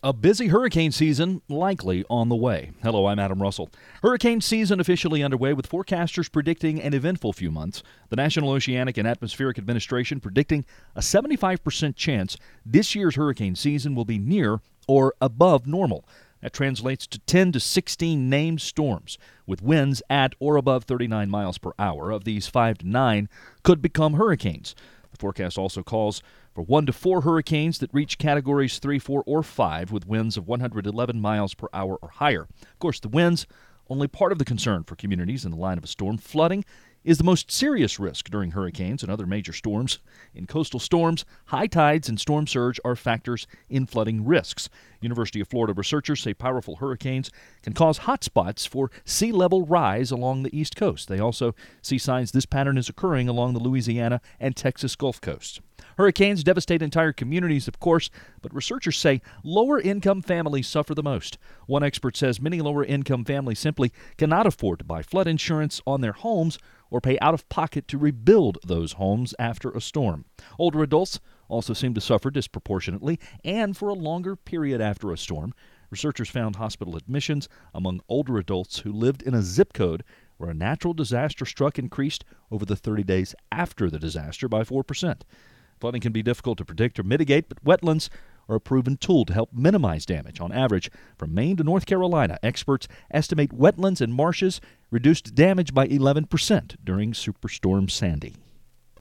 A busy hurricane season likely on the way. Hello, I'm Adam Russell. Hurricane season officially underway with forecasters predicting an eventful few months. The National Oceanic and Atmospheric Administration predicting a 75% chance this year's hurricane season will be near or above normal. That translates to 10 to 16 named storms with winds at or above 39 miles per hour. Of these, 5 to 9 could become hurricanes. The forecast also calls for one to four hurricanes that reach categories 3, 4, or 5 with winds of 111 miles per hour or higher. Of course, the winds only part of the concern for communities in the line of a storm. Flooding is the most serious risk during hurricanes and other major storms. In coastal storms, high tides and storm surge are factors in flooding risks. University of Florida researchers say powerful hurricanes can cause hotspots for sea level rise along the east coast. They also see signs this pattern is occurring along the Louisiana and Texas Gulf coasts. Hurricanes devastate entire communities, of course, but researchers say lower income families suffer the most. One expert says many lower income families simply cannot afford to buy flood insurance on their homes or pay out of pocket to rebuild those homes after a storm. Older adults also seem to suffer disproportionately and for a longer period after a storm. Researchers found hospital admissions among older adults who lived in a zip code where a natural disaster struck increased over the 30 days after the disaster by 4%. Flooding can be difficult to predict or mitigate, but wetlands are a proven tool to help minimize damage. On average, from Maine to North Carolina, experts estimate wetlands and marshes reduced damage by 11% during Superstorm Sandy.